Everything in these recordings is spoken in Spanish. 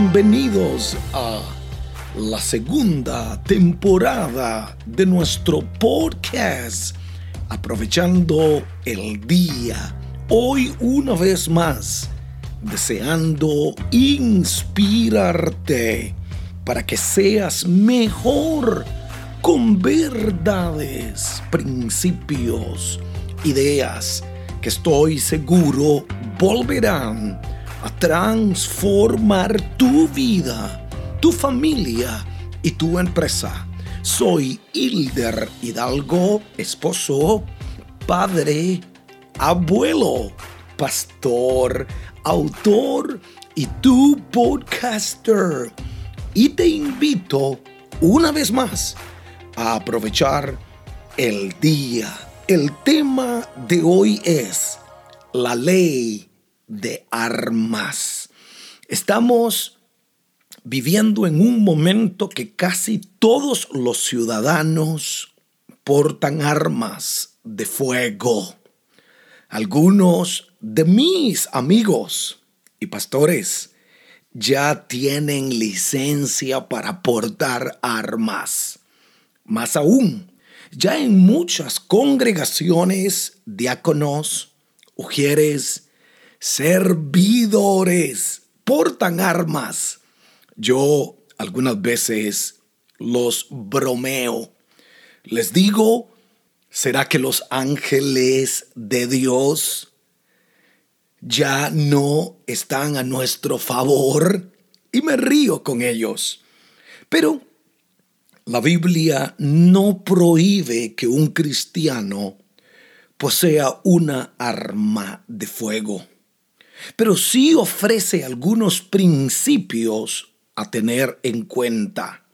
Bienvenidos a la segunda temporada de nuestro podcast, aprovechando el día. Hoy una vez más, deseando inspirarte para que seas mejor con verdades, principios, ideas que estoy seguro volverán a transformar tu vida, tu familia y tu empresa. Soy Hilder Hidalgo, esposo, padre, abuelo, pastor, autor y tu podcaster. Y te invito una vez más a aprovechar el día. El tema de hoy es la ley de armas. Estamos viviendo en un momento que casi todos los ciudadanos portan armas de fuego. Algunos de mis amigos y pastores ya tienen licencia para portar armas. Más aún, ya en muchas congregaciones, diáconos, ujieres, servidores, portan armas. Yo algunas veces los bromeo. Les digo, ¿será que los ángeles de Dios ya no están a nuestro favor? Y me río con ellos. Pero la Biblia no prohíbe que un cristiano posea una arma de fuego pero sí ofrece algunos principios a tener en cuenta.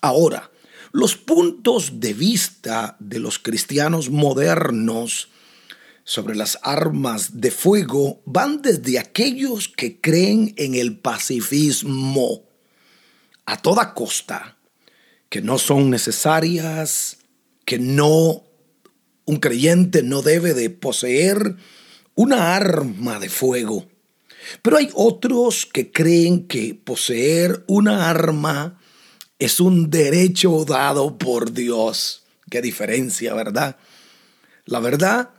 Ahora, los puntos de vista de los cristianos modernos sobre las armas de fuego van desde aquellos que creen en el pacifismo a toda costa, que no son necesarias, que no un creyente no debe de poseer una arma de fuego. Pero hay otros que creen que poseer una arma es un derecho dado por Dios. Qué diferencia, ¿verdad? La verdad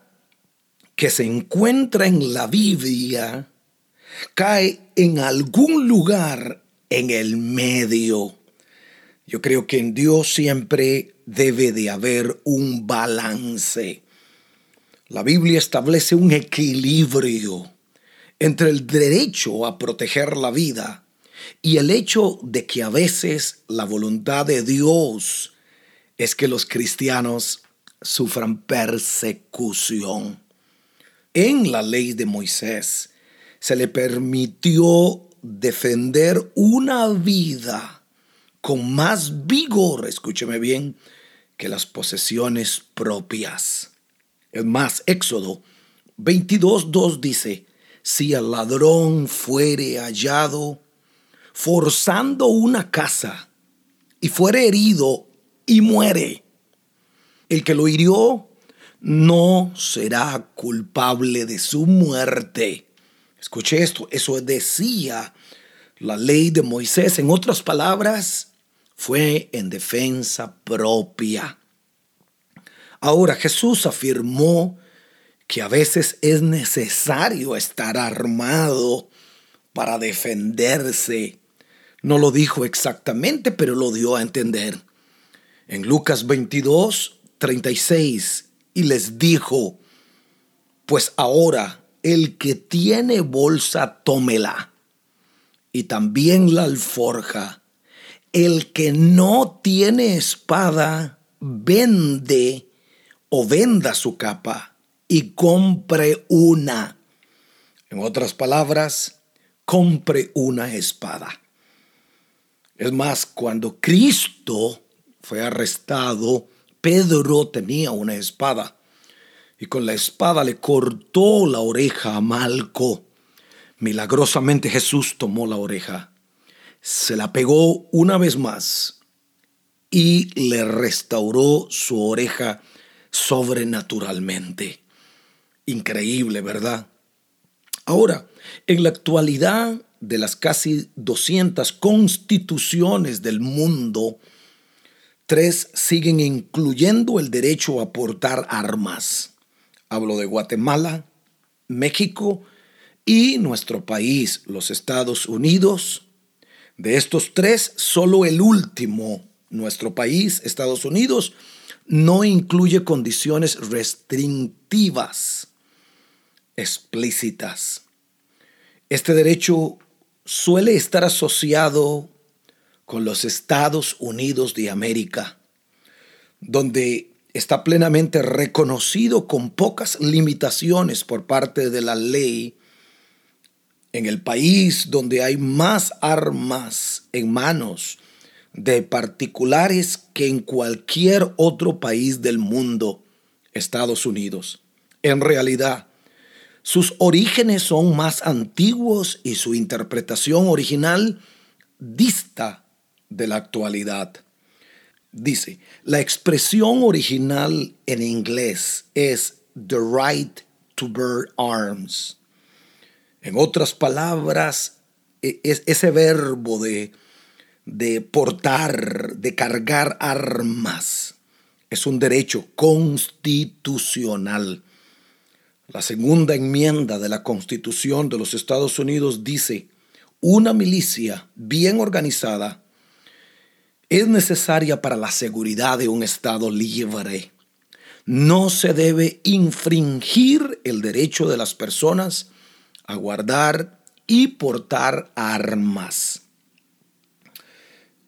que se encuentra en la Biblia cae en algún lugar en el medio. Yo creo que en Dios siempre debe de haber un balance. La Biblia establece un equilibrio entre el derecho a proteger la vida y el hecho de que a veces la voluntad de Dios es que los cristianos sufran persecución. En la ley de Moisés se le permitió defender una vida con más vigor, escúcheme bien, que las posesiones propias. Más, Éxodo 22.2 dice, si el ladrón fuere hallado forzando una casa y fuere herido y muere, el que lo hirió no será culpable de su muerte. Escuche esto, eso decía la ley de Moisés. En otras palabras, fue en defensa propia. Ahora Jesús afirmó que a veces es necesario estar armado para defenderse. No lo dijo exactamente, pero lo dio a entender. En Lucas 22, 36, y les dijo, pues ahora el que tiene bolsa, tómela, y también la alforja. El que no tiene espada, vende o venda su capa y compre una. En otras palabras, compre una espada. Es más, cuando Cristo fue arrestado, Pedro tenía una espada y con la espada le cortó la oreja a Malco. Milagrosamente Jesús tomó la oreja, se la pegó una vez más y le restauró su oreja sobrenaturalmente. Increíble, ¿verdad? Ahora, en la actualidad de las casi 200 constituciones del mundo, tres siguen incluyendo el derecho a portar armas. Hablo de Guatemala, México y nuestro país, los Estados Unidos. De estos tres, solo el último, nuestro país, Estados Unidos, no incluye condiciones restrictivas explícitas. Este derecho suele estar asociado con los Estados Unidos de América, donde está plenamente reconocido con pocas limitaciones por parte de la ley en el país donde hay más armas en manos de particulares que en cualquier otro país del mundo, Estados Unidos. En realidad, sus orígenes son más antiguos y su interpretación original dista de la actualidad. Dice, la expresión original en inglés es the right to bear arms. En otras palabras, e, es ese verbo de, de portar, de cargar armas, es un derecho constitucional la segunda enmienda de la Constitución de los Estados Unidos dice, una milicia bien organizada es necesaria para la seguridad de un Estado libre. No se debe infringir el derecho de las personas a guardar y portar armas.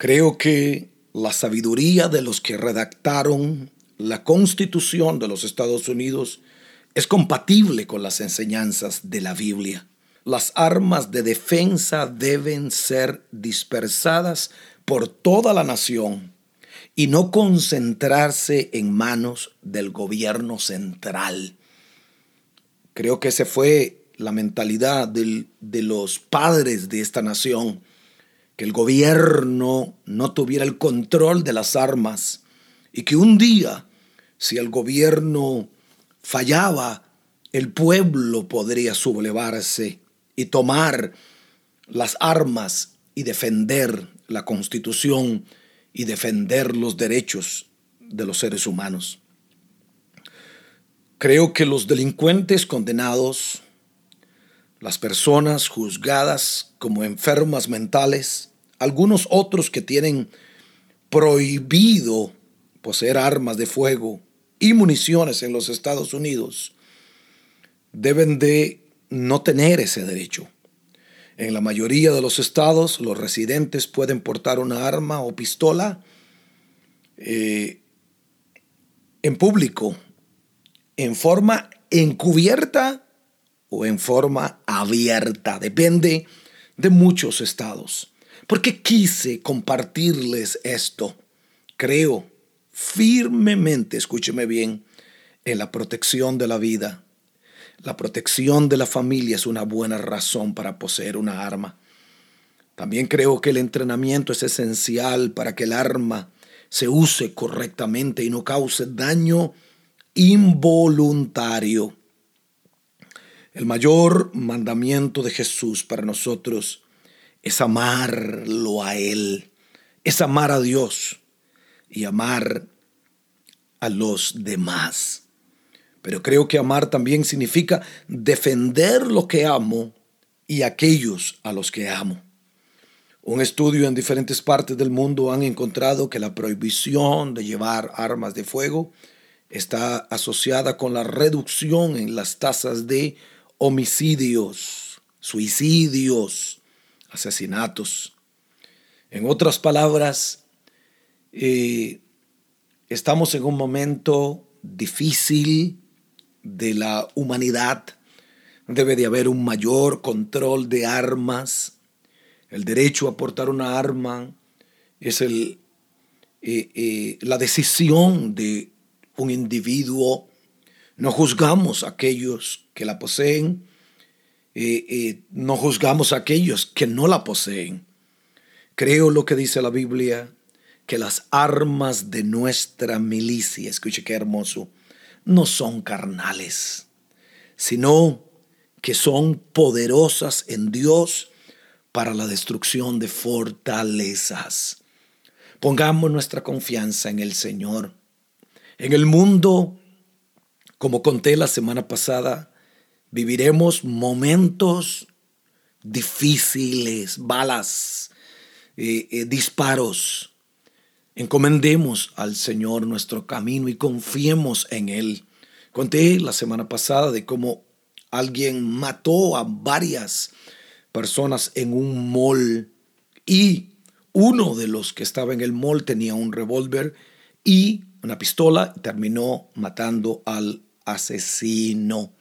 Creo que la sabiduría de los que redactaron la Constitución de los Estados Unidos es compatible con las enseñanzas de la Biblia. Las armas de defensa deben ser dispersadas por toda la nación y no concentrarse en manos del gobierno central. Creo que esa fue la mentalidad de los padres de esta nación, que el gobierno no tuviera el control de las armas y que un día, si el gobierno fallaba, el pueblo podría sublevarse y tomar las armas y defender la constitución y defender los derechos de los seres humanos. Creo que los delincuentes condenados, las personas juzgadas como enfermas mentales, algunos otros que tienen prohibido poseer armas de fuego, y municiones en los Estados Unidos deben de no tener ese derecho. En la mayoría de los estados, los residentes pueden portar una arma o pistola eh, en público, en forma encubierta o en forma abierta. Depende de muchos estados. ¿Por qué quise compartirles esto? Creo firmemente, escúcheme bien, en la protección de la vida. La protección de la familia es una buena razón para poseer una arma. También creo que el entrenamiento es esencial para que el arma se use correctamente y no cause daño involuntario. El mayor mandamiento de Jesús para nosotros es amarlo a Él, es amar a Dios y amar a los demás. Pero creo que amar también significa defender lo que amo y aquellos a los que amo. Un estudio en diferentes partes del mundo han encontrado que la prohibición de llevar armas de fuego está asociada con la reducción en las tasas de homicidios, suicidios, asesinatos. En otras palabras, eh, estamos en un momento difícil de la humanidad. Debe de haber un mayor control de armas. El derecho a portar una arma es eh, eh, la decisión de un individuo. No juzgamos a aquellos que la poseen, no juzgamos a aquellos que no la poseen. Creo lo que dice la Biblia, que las armas de nuestra milicia, escuche qué hermoso, no son carnales, sino que son poderosas en Dios para la destrucción de fortalezas. Pongamos nuestra confianza en el Señor. En el mundo, como conté la semana pasada, viviremos momentos difíciles, balas, eh, eh, disparos. Encomendemos al Señor nuestro camino y confiemos en Él. Conté la semana pasada de cómo alguien mató a varias personas en un mall y uno de los que estaba en el mall tenía un revólver y una pistola y terminó matando al asesino.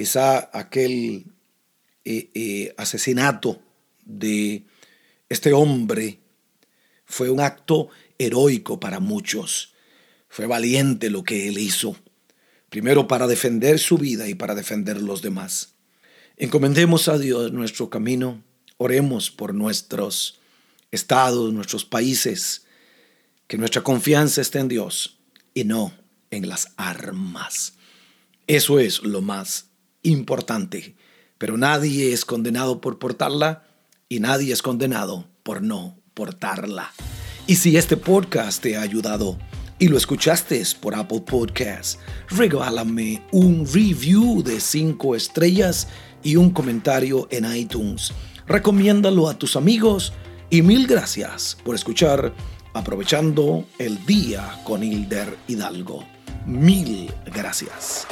Quizá aquel eh, eh, asesinato de este hombre fue un acto heroico para muchos. Fue valiente lo que él hizo. Primero para defender su vida y para defender los demás. Encomendemos a Dios nuestro camino. Oremos por nuestros estados, nuestros países. Que nuestra confianza esté en Dios y no en las armas. Eso es lo más importante pero nadie es condenado por portarla y nadie es condenado por no portarla. Y si este podcast te ha ayudado y lo escuchaste por Apple Podcasts, regálame un review de 5 estrellas y un comentario en iTunes. Recomiéndalo a tus amigos y mil gracias por escuchar aprovechando el día con Hilder Hidalgo. Mil gracias.